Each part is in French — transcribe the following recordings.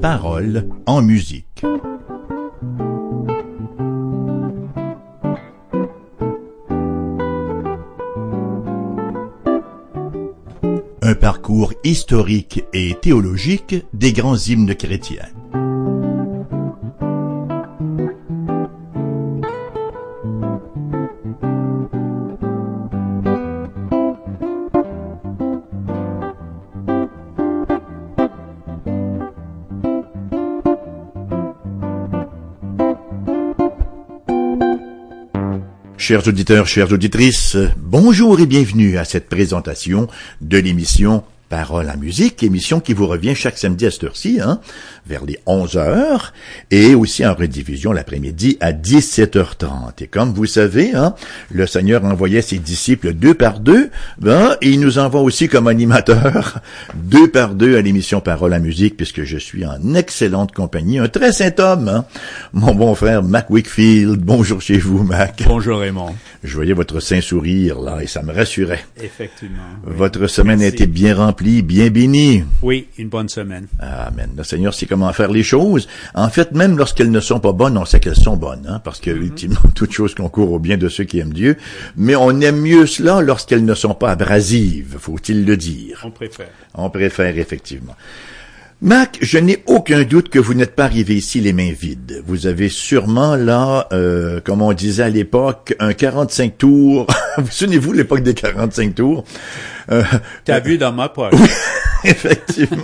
Paroles en musique. Un parcours historique et théologique des grands hymnes chrétiens. Chers auditeurs, chères auditrices, bonjour et bienvenue à cette présentation de l'émission Parole en musique, émission qui vous revient chaque samedi à cette heure-ci, hein, vers les 11 heures, et aussi en rediffusion l'après-midi à 17h30. Et comme vous savez, hein, le Seigneur envoyait ses disciples deux par deux, ben, et il nous envoie aussi comme animateur deux par deux à l'émission Parole en musique, puisque je suis en excellente compagnie, un très saint homme, hein, mon bon frère Mac Wickfield. Bonjour chez vous, Mac. Bonjour Raymond. Je voyais votre saint sourire, là, et ça me rassurait. Effectivement. oui. Votre semaine a été bien remplie, bien. Oui, une bonne semaine. Amen. Le Seigneur sait comment faire les choses. En fait, même lorsqu'elles ne sont pas bonnes, on sait qu'elles sont bonnes, hein, parce que ultimement, toute chose concourt au bien de ceux qui aiment Dieu. Mais on aime mieux cela lorsqu'elles ne sont pas abrasives, faut-il le dire. On préfère. On préfère effectivement. Mac, je n'ai aucun doute que vous n'êtes pas arrivé ici les mains vides. Vous avez sûrement là, euh, comme on disait à l'époque, un 45 tours. vous souvenez-vous de l'époque des 45 tours? Euh, T'as vu dans ma poche. Effectivement.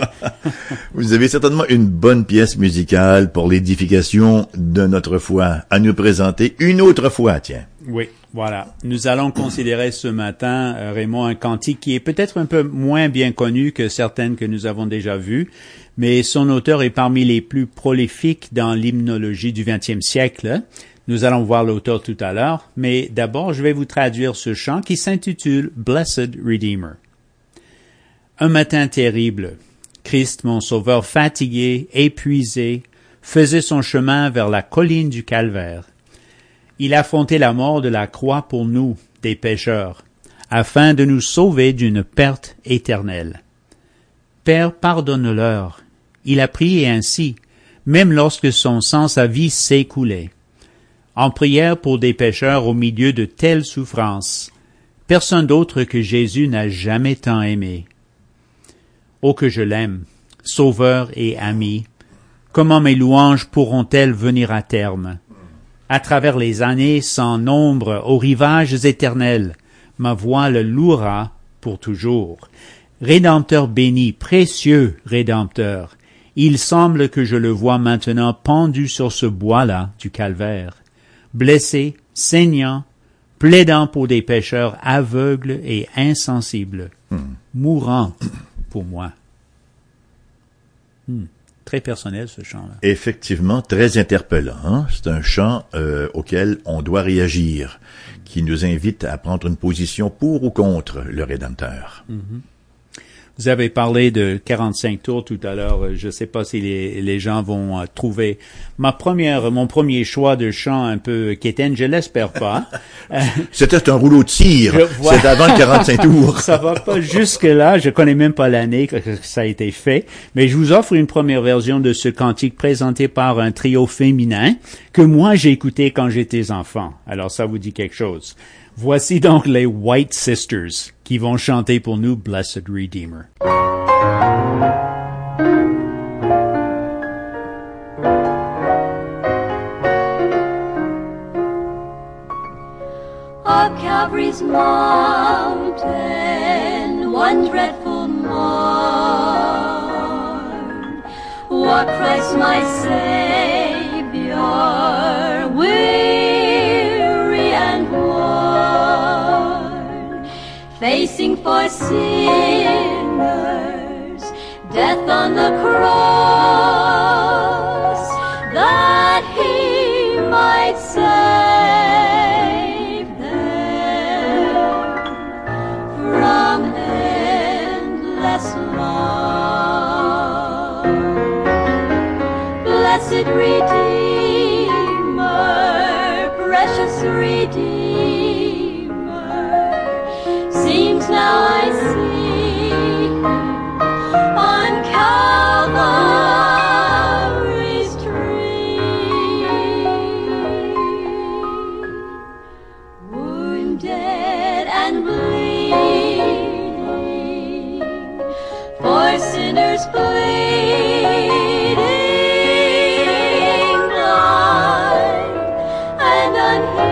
vous avez certainement une bonne pièce musicale pour l'édification de notre foi à nous présenter une autre fois, tiens. Oui, voilà. Nous allons considérer ce matin, euh, Raymond, un cantique qui est peut-être un peu moins bien connu que certaines que nous avons déjà vues, mais son auteur est parmi les plus prolifiques dans l'hymnologie du XXe siècle. Nous allons voir l'auteur tout à l'heure, mais d'abord je vais vous traduire ce chant qui s'intitule Blessed Redeemer. Un matin terrible, Christ, mon sauveur fatigué, épuisé, faisait son chemin vers la colline du calvaire. Il affrontait la mort de la croix pour nous, des pécheurs, afin de nous sauver d'une perte éternelle. Père, pardonne-leur. Il a prié ainsi, même lorsque son sang sa vie s'écoulait. En prière pour des pécheurs au milieu de telles souffrances, personne d'autre que Jésus n'a jamais tant aimé. Oh que je l'aime, sauveur et ami, comment mes louanges pourront-elles venir à terme? À travers les années sans nombre aux rivages éternels, ma voix le louera pour toujours. Rédempteur béni, précieux Rédempteur, il semble que je le vois maintenant pendu sur ce bois-là du calvaire, blessé, saignant, plaidant pour des pécheurs aveugles et insensibles, mourant pour moi. Hmm. Très personnel ce chant-là. Effectivement, très interpellant. Hein? C'est un chant euh, auquel on doit réagir, qui nous invite à prendre une position pour ou contre le Rédempteur. Mm -hmm. Vous avez parlé de 45 tours tout à l'heure. Je ne sais pas si les, les gens vont euh, trouver ma première, mon premier choix de chant un peu quétaine. Je l'espère pas. C'était un rouleau de cire. C'est avant le 45 tours. ça va pas jusque là. Je connais même pas l'année que ça a été fait. Mais je vous offre une première version de ce cantique présenté par un trio féminin que moi j'ai écouté quand j'étais enfant. Alors ça vous dit quelque chose. Voici donc les White Sisters qui vont chanter pour nous Blessed Redeemer. Up Calvary's mountain, one dreadful morn, what Christ my Savior for sinners death on the cross, one.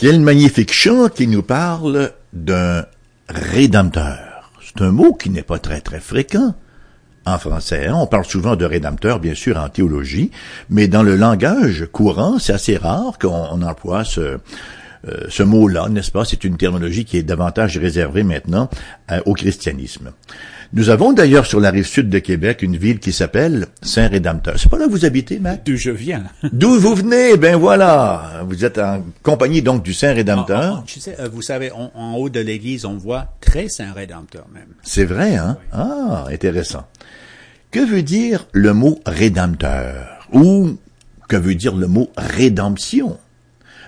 Quel magnifique chant qui nous parle d'un rédempteur. C'est un mot qui n'est pas très très fréquent en français. hein. On parle souvent de rédempteur, bien sûr, en théologie, mais dans le langage courant, c'est assez rare qu'on on emploie ce, euh, ce mot-là, n'est-ce pas? C'est une terminologie qui est davantage réservée maintenant euh, au christianisme. Nous avons d'ailleurs sur la rive sud de Québec une ville qui s'appelle Saint-Rédempteur. C'est pas là où vous habitez, Mac? D'où je viens. D'où vous venez? Ben voilà. Vous êtes en compagnie donc du Saint-Rédempteur. Tu sais, euh, vous savez, en, en haut de l'église, on voit très Saint-Rédempteur même. C'est vrai, hein? Ah, intéressant. Que veut dire le mot rédempteur? Ou que veut dire le mot rédemption?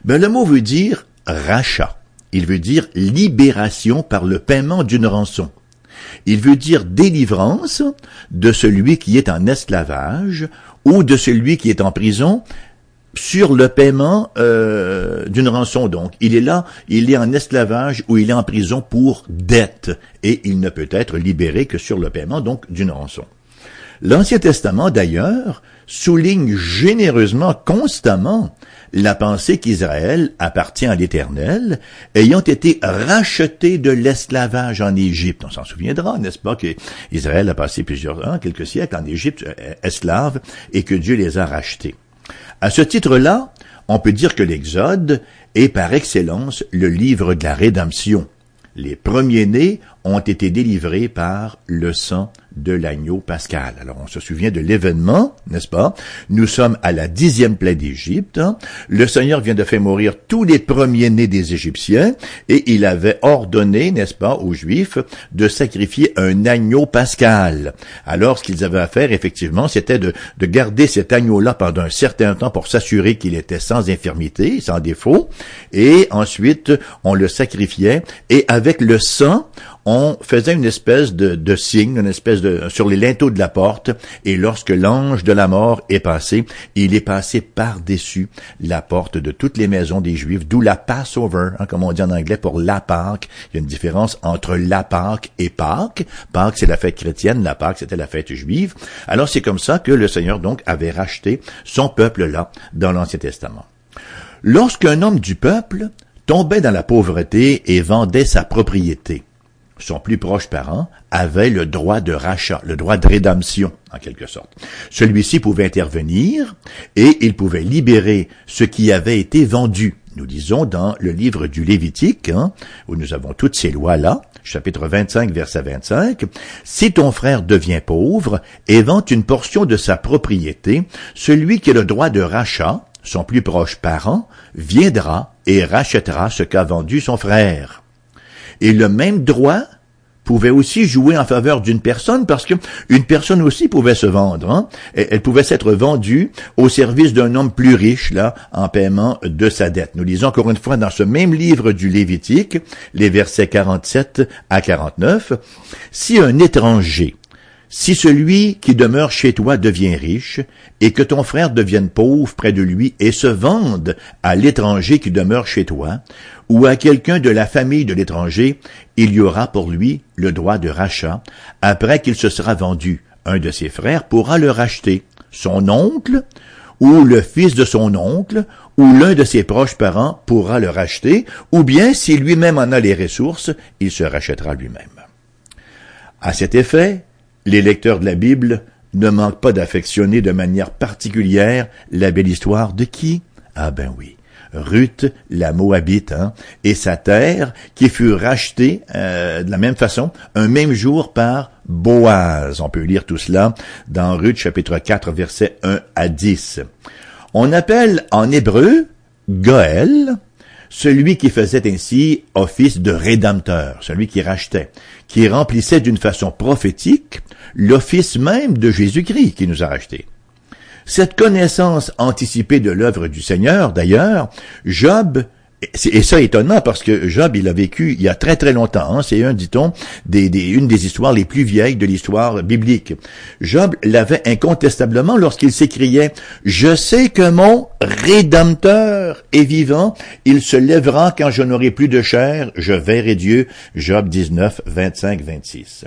Ben, le mot veut dire rachat. Il veut dire libération par le paiement d'une rançon. Il veut dire délivrance de celui qui est en esclavage ou de celui qui est en prison sur le paiement euh, d'une rançon. Donc, il est là, il est en esclavage ou il est en prison pour dette et il ne peut être libéré que sur le paiement donc d'une rançon. L'Ancien Testament, d'ailleurs, souligne généreusement, constamment, la pensée qu'Israël appartient à l'Éternel, ayant été racheté de l'esclavage en Égypte. On s'en souviendra, n'est-ce pas, qu'Israël a passé plusieurs ans, quelques siècles en Égypte, euh, esclave, et que Dieu les a rachetés. À ce titre-là, on peut dire que l'Exode est par excellence le livre de la rédemption. Les premiers-nés ont été délivrés par le sang de l'agneau pascal. Alors on se souvient de l'événement, n'est-ce pas? Nous sommes à la dixième plaie d'Égypte. hein. Le Seigneur vient de faire mourir tous les premiers-nés des Égyptiens et il avait ordonné, n'est-ce pas, aux Juifs de sacrifier un agneau pascal. Alors ce qu'ils avaient à faire, effectivement, c'était de, de garder cet agneau-là pendant un certain temps pour s'assurer qu'il était sans infirmité, sans défaut, et ensuite on le sacrifiait et avec le sang, on faisait une espèce de, de signe, une espèce sur les linteaux de la porte, et lorsque l'ange de la mort est passé, il est passé par-dessus la porte de toutes les maisons des Juifs, d'où la Passover, hein, comme on dit en anglais pour la Pâque. Il y a une différence entre la Pâque et Pâques. Pâques, c'est la fête chrétienne, la Pâque, c'était la fête juive. Alors c'est comme ça que le Seigneur donc avait racheté son peuple là dans l'Ancien Testament. Lorsqu'un homme du peuple tombait dans la pauvreté et vendait sa propriété, son plus proche parent avait le droit de rachat, le droit de rédemption, en quelque sorte. Celui-ci pouvait intervenir et il pouvait libérer ce qui avait été vendu. Nous disons dans le livre du Lévitique, hein, où nous avons toutes ces lois-là, chapitre 25, verset 25, Si ton frère devient pauvre et vante une portion de sa propriété, celui qui a le droit de rachat, son plus proche parent, viendra et rachètera ce qu'a vendu son frère. Et le même droit pouvait aussi jouer en faveur d'une personne parce que une personne aussi pouvait se vendre. Hein? Elle, pouvait s'être vendue au service d'un homme plus riche là en paiement de sa dette. Nous lisons encore une fois dans ce même livre du Lévitique, les versets 47 à 49, si un étranger si celui qui demeure chez toi devient riche, et que ton frère devienne pauvre près de lui, et se vende à l'étranger qui demeure chez toi, ou à quelqu'un de la famille de l'étranger, il y aura pour lui le droit de rachat, après qu'il se sera vendu. Un de ses frères pourra le racheter, son oncle, ou le fils de son oncle, ou l'un de ses proches parents pourra le racheter, ou bien, si lui-même en a les ressources, il se rachètera lui-même. À cet effet, les lecteurs de la Bible ne manquent pas d'affectionner de manière particulière la belle histoire de qui? Ah ben oui, Ruth, la Moabite, hein, et sa terre qui fut rachetée euh, de la même façon, un même jour par Boaz. On peut lire tout cela dans Ruth chapitre 4 versets 1 à 10. On appelle en hébreu Goël, celui qui faisait ainsi office de rédempteur, celui qui rachetait, qui remplissait d'une façon prophétique l'office même de Jésus-Christ qui nous a rachetés. Cette connaissance anticipée de l'œuvre du Seigneur, d'ailleurs, Job et ça étonnant parce que Job, il a vécu il y a très très longtemps. Hein. C'est un, dit-on, des, une des histoires les plus vieilles de l'histoire biblique. Job l'avait incontestablement lorsqu'il s'écriait « Je sais que mon Rédempteur est vivant, il se lèvera quand je n'aurai plus de chair, je verrai Dieu. » Job 19, 25, 26.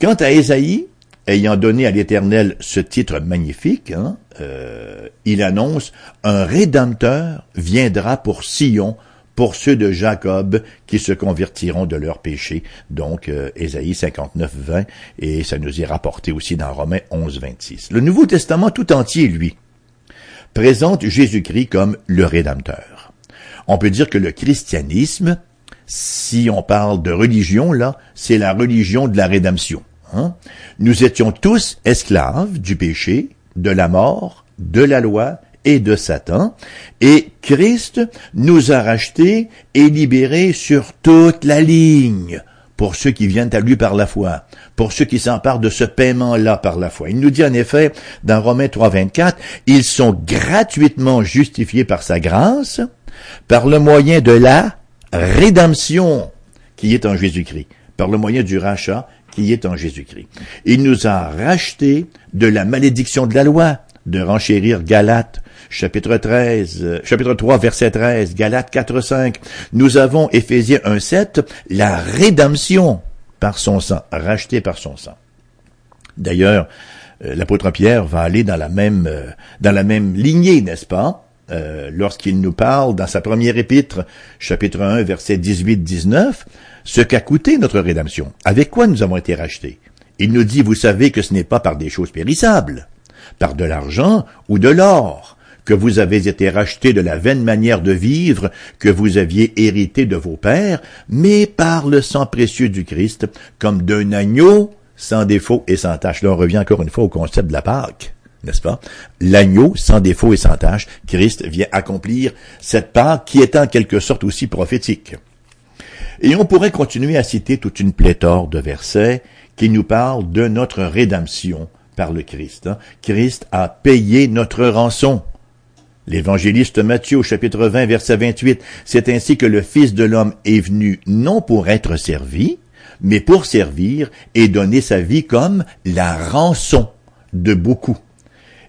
Quant à Ésaïe, ayant donné à l'Éternel ce titre magnifique, hein, euh, il annonce un Rédempteur viendra pour Sion, pour ceux de Jacob qui se convertiront de leurs péchés. Donc, euh, Ésaïe 59, 20, et ça nous est rapporté aussi dans Romains 11, 26. Le Nouveau Testament tout entier, lui, présente Jésus-Christ comme le Rédempteur. On peut dire que le christianisme, si on parle de religion, là, c'est la religion de la rédemption. Hein? Nous étions tous esclaves du péché, de la mort, de la loi et de Satan, et Christ nous a rachetés et libérés sur toute la ligne pour ceux qui viennent à lui par la foi, pour ceux qui s'emparent de ce paiement-là par la foi. Il nous dit en effet, dans Romains 3, 24, ils sont gratuitement justifiés par sa grâce, par le moyen de la rédemption qui est en Jésus-Christ, par le moyen du rachat qui est en Jésus-Christ. Il nous a rachetés de la malédiction de la loi, de renchérir Galates, chapitre 13, euh, chapitre 3, verset 13, Galates 4, 5. Nous avons, Éphésiens 1, 7, la rédemption par son sang, racheté par son sang. D'ailleurs, euh, l'apôtre Pierre va aller dans la même, euh, dans la même lignée, n'est-ce pas? Lorsqu'il nous parle dans sa première épître, chapitre 1, verset 18-19, ce qu'a coûté notre rédemption, avec quoi nous avons été rachetés? Il nous dit, vous savez que ce n'est pas par des choses périssables, par de l'argent ou de l'or, que vous avez été rachetés de la vaine manière de vivre que vous aviez hérité de vos pères, mais par le sang précieux du Christ, comme d'un agneau sans défaut et sans tache. Là, on revient encore une fois au concept de la Pâque n'est-ce pas? L'agneau, sans défaut et sans tache, Christ vient accomplir cette Pâque qui est en quelque sorte aussi prophétique. Et on pourrait continuer à citer toute une pléthore de versets qui nous parlent de notre rédemption par le Christ. Hein. Christ a payé notre rançon. L'évangéliste Matthieu chapitre 20 verset 28, c'est ainsi que le Fils de l'homme est venu non pour être servi, mais pour servir et donner sa vie comme la rançon de beaucoup.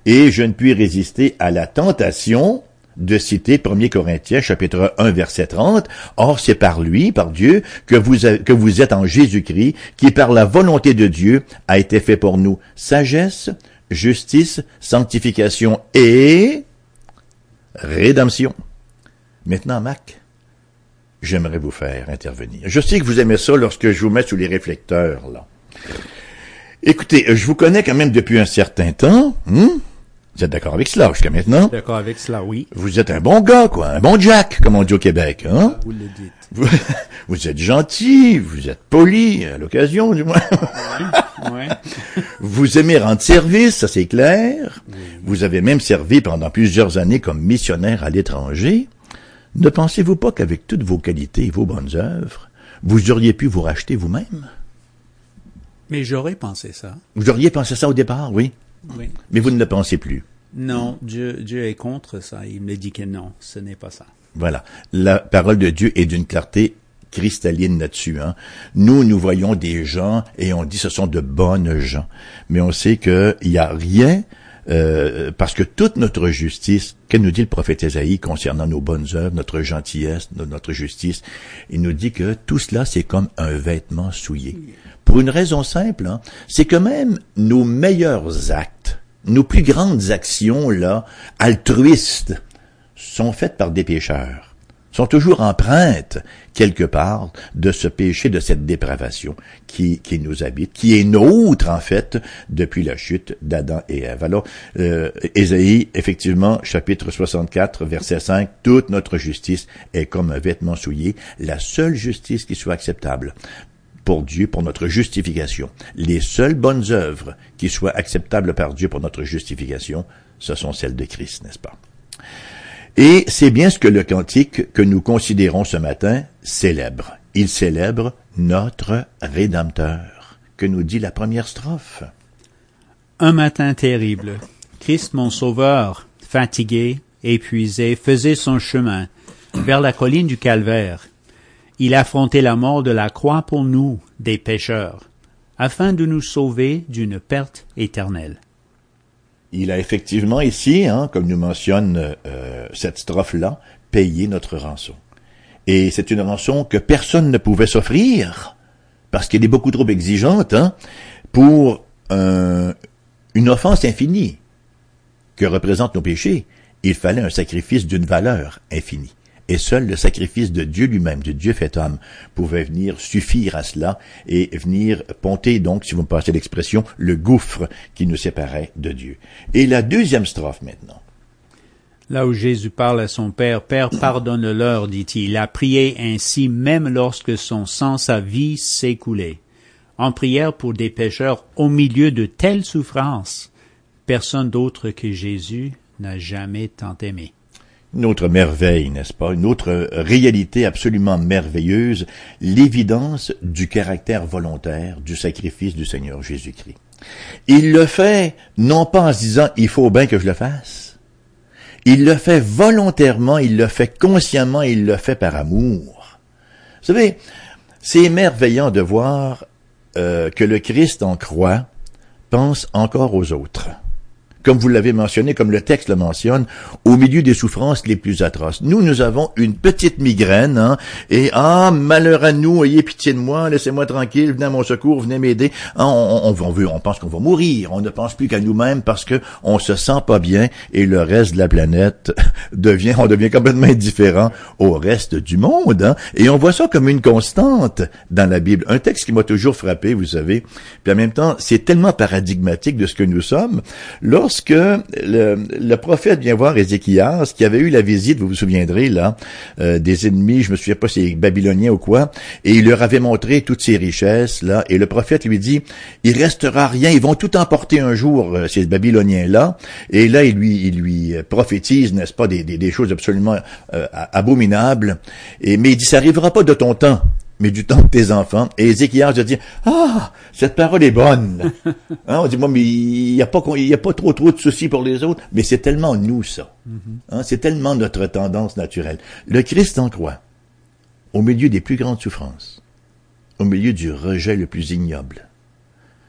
Et je ne puis résister à la tentation de citer 1 Corinthiens chapitre 1 verset 30. Or, c'est par lui, par Dieu, que vous, êtes en Jésus-Christ, qui par la volonté de Dieu a été fait pour nous sagesse, justice, sanctification et rédemption. Maintenant, Mac, j'aimerais vous faire intervenir. Je sais que vous aimez ça lorsque je vous mets sous les réflecteurs, là. Écoutez, je vous connais quand même depuis un certain temps. Hein? Vous êtes d'accord avec cela jusqu'à maintenant? D'accord avec cela, oui. Vous êtes un bon gars, quoi, un bon Jack, comme on dit au Québec, hein? Vous le dites. Vous, vous êtes gentil, vous êtes poli, à l'occasion du moins. Ouais. Vous aimez rendre service, ça c'est clair. Vous avez même servi pendant plusieurs années comme missionnaire à l'étranger. Ne pensez-vous pas qu'avec toutes vos qualités et vos bonnes œuvres, vous auriez pu vous racheter vous-même? Mais j'aurais pensé ça. Vous auriez pensé ça au départ, oui, Oui. mais vous ne le pensez plus. Non, Dieu, Dieu est contre ça. Il me dit que non, ce n'est pas ça. Voilà. La parole de Dieu est d'une clarté cristalline là-dessus. Hein. Nous, nous voyons des gens et on dit ce sont de bonnes gens. Mais on sait qu'il n'y a rien, euh, parce que toute notre justice, que nous dit le prophète Ésaïe concernant nos bonnes œuvres, notre gentillesse, no- notre justice, il nous dit que tout cela, c'est comme un vêtement souillé. Pour une raison simple, hein, c'est que même nos meilleurs actes, nos plus grandes actions, là, altruistes, sont faites par des pécheurs, sont toujours empreintes quelque part de ce péché, de cette dépravation qui, qui nous habite, qui est nôtre en fait depuis la chute d'Adam et Ève. Alors, euh, Ésaïe, effectivement, chapitre 64, verset 5, toute notre justice est comme un vêtement souillé, la seule justice qui soit acceptable pour Dieu, pour notre justification. Les seules bonnes œuvres qui soient acceptables par Dieu pour notre justification, ce sont celles de Christ, n'est-ce pas? Et c'est bien ce que le cantique que nous considérons ce matin célèbre. Il célèbre notre Rédempteur, que nous dit la première strophe. Un matin terrible, Christ mon sauveur, fatigué, épuisé, faisait son chemin vers la colline du calvaire. Il affrontait la mort de la croix pour nous, des pécheurs, afin de nous sauver d'une perte éternelle. Il a effectivement ici, hein, comme nous mentionne euh, cette strophe-là, payé notre rançon. Et c'est une rançon que personne ne pouvait s'offrir, parce qu'elle est beaucoup trop exigeante, hein, pour un- une offense infinie que représentent nos péchés? Il fallait un sacrifice d'une valeur infinie. Et seul le sacrifice de Dieu lui-même, de Dieu fait homme, pouvait venir suffire à cela et venir ponter donc, si vous me passez l'expression, le gouffre qui nous séparait de Dieu. Et la deuxième strophe maintenant. Là où Jésus parle à son Père, Père, pardonne-leur, dit-il. Il a prié ainsi même lorsque son sang, sa vie s'écoulait. En prière pour des pécheurs au milieu de telles souffrances, personne d'autre que Jésus n'a jamais tant aimé. Une autre merveille, n'est-ce pas? Une autre réalité absolument merveilleuse, l'évidence du caractère volontaire du sacrifice du Seigneur Jésus-Christ. Il le fait non pas en se disant il faut bien que je le fasse. Il le fait volontairement, il le fait consciemment, il le fait par amour. Vous savez, c'est émerveillant de voir euh, que le Christ en croix pense encore aux autres comme vous l'avez mentionné, comme le texte le mentionne, au milieu des souffrances les plus atroces. Nous, nous avons une petite migraine, hein, et ah, malheur à nous, ayez pitié de moi, laissez-moi tranquille, venez à mon secours, venez m'aider. Ah, on, on, on on pense qu'on va mourir, on ne pense plus qu'à nous-mêmes parce que on se sent pas bien et le reste de la planète devient, on devient complètement indifférent au reste du monde, hein, et on voit ça comme une constante dans la Bible. Un texte qui m'a toujours frappé, vous savez, puis en même temps, c'est tellement paradigmatique de ce que nous sommes. Le, le prophète vient voir Ézéchias, qui avait eu la visite, vous vous souviendrez, là, euh, des ennemis, je me souviens pas si c'est babyloniens ou quoi, et il leur avait montré toutes ces richesses, là, et le prophète lui dit, il restera rien, ils vont tout emporter un jour, euh, ces babyloniens-là, et là, il lui, il lui prophétise, n'est-ce pas, des, des, choses absolument euh, abominables, et, mais il dit, ça arrivera pas de ton temps, mais du temps de tes enfants. Et Ézéchias a dit, ah, cette parole est bonne. Hein, on dit, moi, mais il n'y a pas, il y a pas trop, trop de soucis pour les autres, mais c'est tellement nous, ça. Hein, c'est tellement notre tendance naturelle. Le Christ en croit, au milieu des plus grandes souffrances, au milieu du rejet le plus ignoble,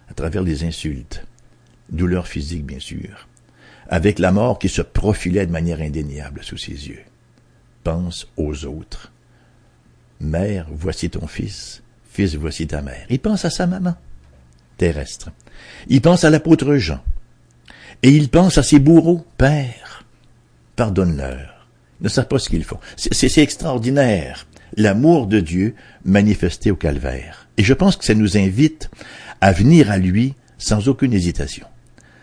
à travers les insultes, douleurs physiques, bien sûr, avec la mort qui se profilait de manière indéniable sous ses yeux. Pense aux autres Mère, voici ton fils. Fils, voici ta mère. Il pense à sa maman terrestre. Il pense à l'apôtre Jean. Et il pense à ses bourreaux. Père, pardonne-leur. Ils ne savent pas ce qu'ils font. C'est extraordinaire. L'amour de Dieu manifesté au calvaire. Et je pense que ça nous invite à venir à lui sans aucune hésitation.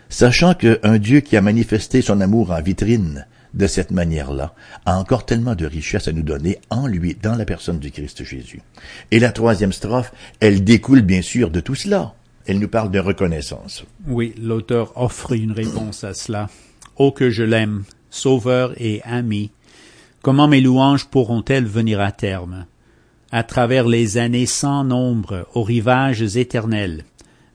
sachant qu'un Dieu qui a manifesté son amour en vitrine de cette manière-là a encore tellement de richesses à nous donner en lui, dans la personne du Christ Jésus. Et la troisième strophe, elle découle bien sûr de tout cela. Elle nous parle de reconnaissance. Oui, l'auteur offre une réponse à cela. Oh que je l'aime, sauveur et ami. Comment mes louanges pourront-elles venir à terme? À travers les années sans nombre, aux rivages éternels,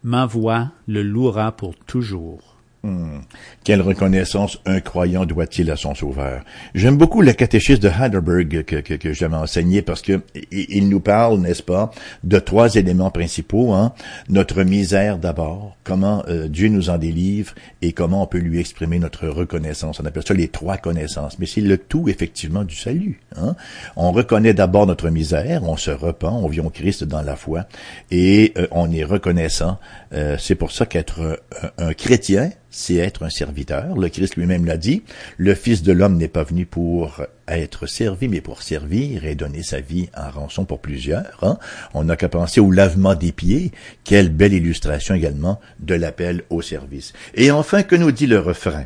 ma voix le louera pour toujours. Hmm. Quelle reconnaissance un croyant doit-il à son sauveur? J'aime beaucoup le catéchisme de Heidelberg que, que, que j'avais enseigné parce que il nous parle, n'est-ce pas, de trois éléments principaux. Hein? Notre misère d'abord, comment euh, Dieu nous en délivre et comment on peut lui exprimer notre reconnaissance. On appelle ça les trois connaissances. Mais c'est le tout, effectivement, du salut. Hein? On reconnaît d'abord notre misère, on se repent, on vient au Christ dans la foi et euh, on est reconnaissant. Euh, c'est pour ça qu'être un, un chrétien, c'est être un serviteur. Le Christ lui-même l'a dit. Le Fils de l'homme n'est pas venu pour être servi, mais pour servir et donner sa vie en rançon pour plusieurs. Hein. On n'a qu'à penser au lavement des pieds. Quelle belle illustration également de l'appel au service. Et enfin, que nous dit le refrain?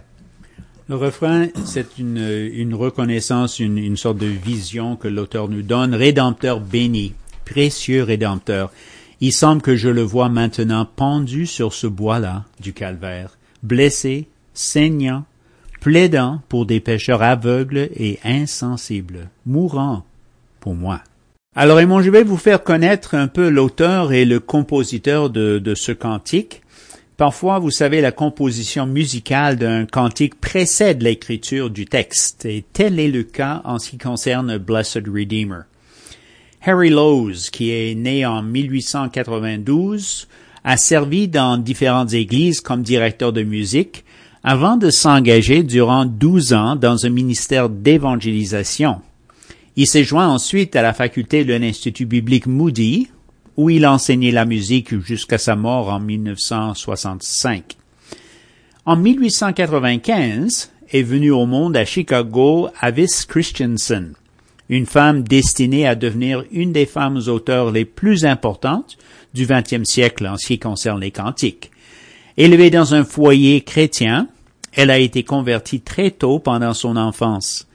Le refrain, c'est une, une reconnaissance, une, une sorte de vision que l'auteur nous donne. Rédempteur béni, précieux Rédempteur. Il semble que je le vois maintenant pendu sur ce bois-là du calvaire blessé, saignant, plaidant pour des pécheurs aveugles et insensibles, mourant pour moi. Alors Raymond, je vais vous faire connaître un peu l'auteur et le compositeur de, ce cantique. Parfois, vous savez, la composition musicale d'un cantique précède l'écriture du texte, et tel est le cas en ce qui concerne Blessed Redeemer. Harry Lowes, qui est né en 1892, a servi dans différentes églises comme directeur de musique avant de s'engager durant 12 ans dans un ministère d'évangélisation. Il s'est joint ensuite à la faculté de l'Institut biblique Moody, où il a enseigné la musique jusqu'à sa mort en 1965. En 1895 est venue au monde à Chicago Avis Christensen, une femme destinée à devenir une des femmes auteurs les plus importantes du XXe siècle en ce qui concerne les cantiques. Élevée dans un foyer chrétien, elle a été convertie très tôt pendant son enfance.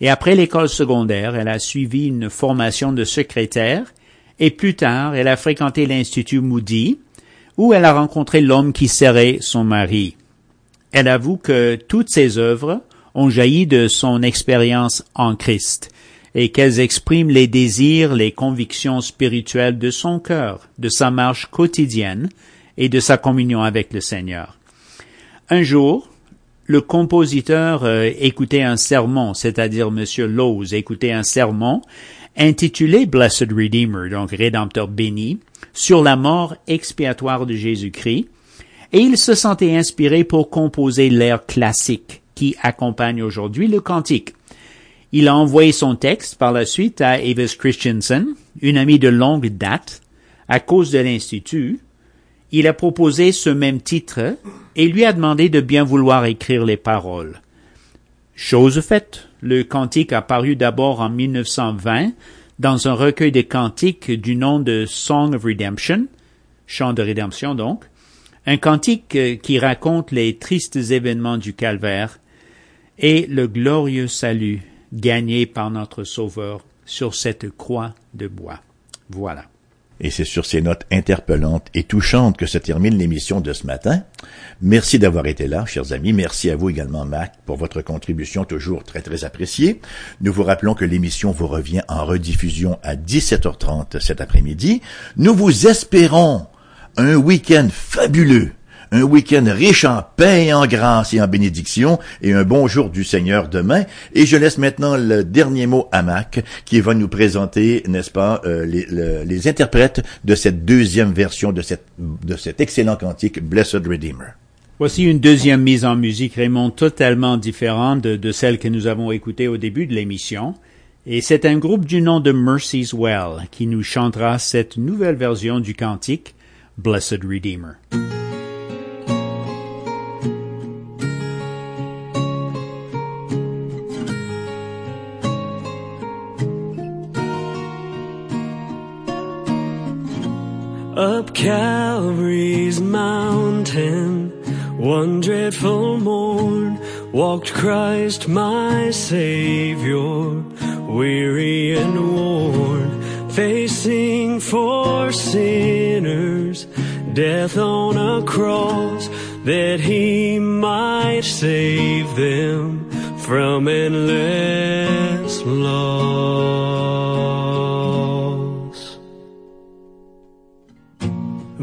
Et après l'école secondaire, elle a suivi une formation de secrétaire et plus tard, elle a fréquenté l'Institut Moody, où elle a rencontré l'homme qui serait son mari. Elle avoue que toutes ses œuvres ont jailli de son expérience en Christ et qu'elles expriment les désirs, les convictions spirituelles de son cœur, de sa marche quotidienne et de sa communion avec le Seigneur. Un jour, le compositeur euh, écoutait un sermon, c'est-à-dire Monsieur Lowes écoutait un sermon intitulé Blessed Redeemer, donc Rédempteur béni, sur la mort expiatoire de Jésus-Christ, et il se sentait inspiré pour composer l'air classique qui accompagne aujourd'hui le cantique. Il a envoyé son texte par la suite à Avis Christensen, une amie de longue date, à cause de l'Institut. Il a proposé ce même titre et lui a demandé de bien vouloir écrire les paroles. Chose faite, le cantique a paru d'abord en 1920 dans un recueil de cantiques du nom de Song of Redemption, chant de rédemption donc, un cantique qui raconte les tristes événements du calvaire et le glorieux salut gagné par notre Sauveur sur cette croix de bois. Voilà. Et c'est sur ces notes interpellantes et touchantes que se termine l'émission de ce matin. Merci d'avoir été là, chers amis. Merci à vous également, Mac, pour votre contribution toujours très très appréciée. Nous vous rappelons que l'émission vous revient en rediffusion à 17h30 cet après-midi. Nous vous espérons un week-end fabuleux un week-end riche en paix et en grâce et en bénédiction et un bon jour du Seigneur demain. Et je laisse maintenant le dernier mot à Mac qui va nous présenter, n'est-ce pas, euh, les, interprètes de cette deuxième version de cet excellent cantique Blessed Redeemer. Voici une deuxième mise en musique, Raymond, totalement différente de, de celle que nous avons écoutée au début de l'émission. Et c'est un groupe du nom de Mercy's Well qui nous chantera cette nouvelle version du cantique Blessed Redeemer. Up Calvary's mountain, one dreadful morn walked Christ my Savior, weary and worn, facing for sinners, death on a cross, that he might save them from endless loss.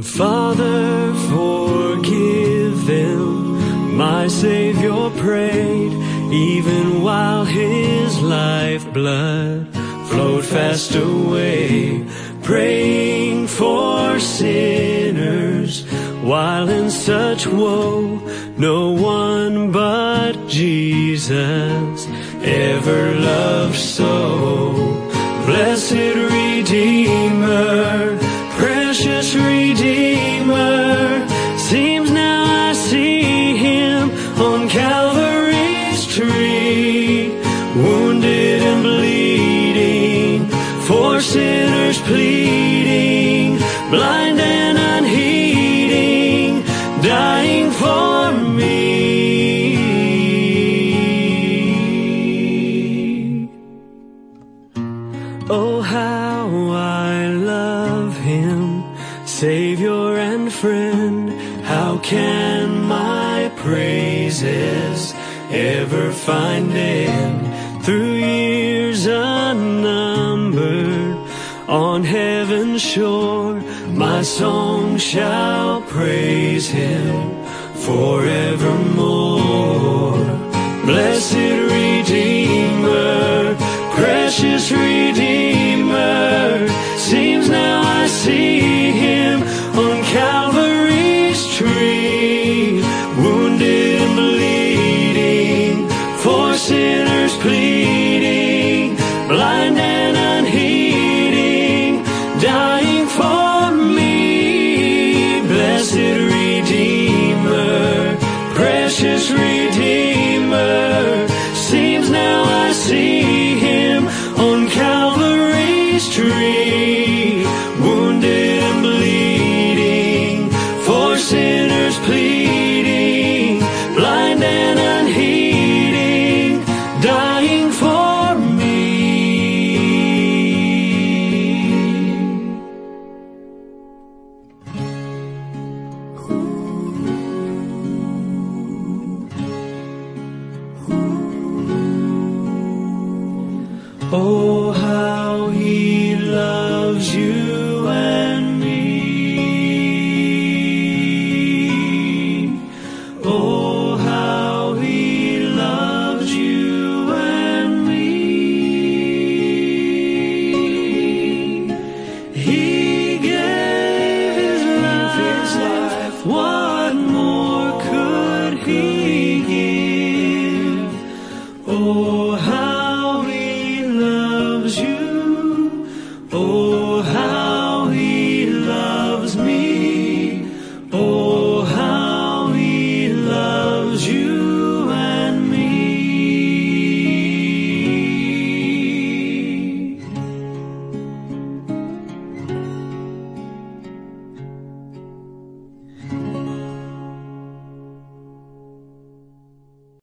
Father, forgive them. My Savior prayed, even while his lifeblood flowed fast away, praying for sinners. While in such woe, no one but Jesus ever loved so. Blessed Redeemer, precious Redeemer, seems now I see him on Calvary's tree, wounded and bleeding, for sinners pleading, blind and unheeding, heaven's shore, my song shall praise him forevermore. Blessed Redeemer, precious Redeemer,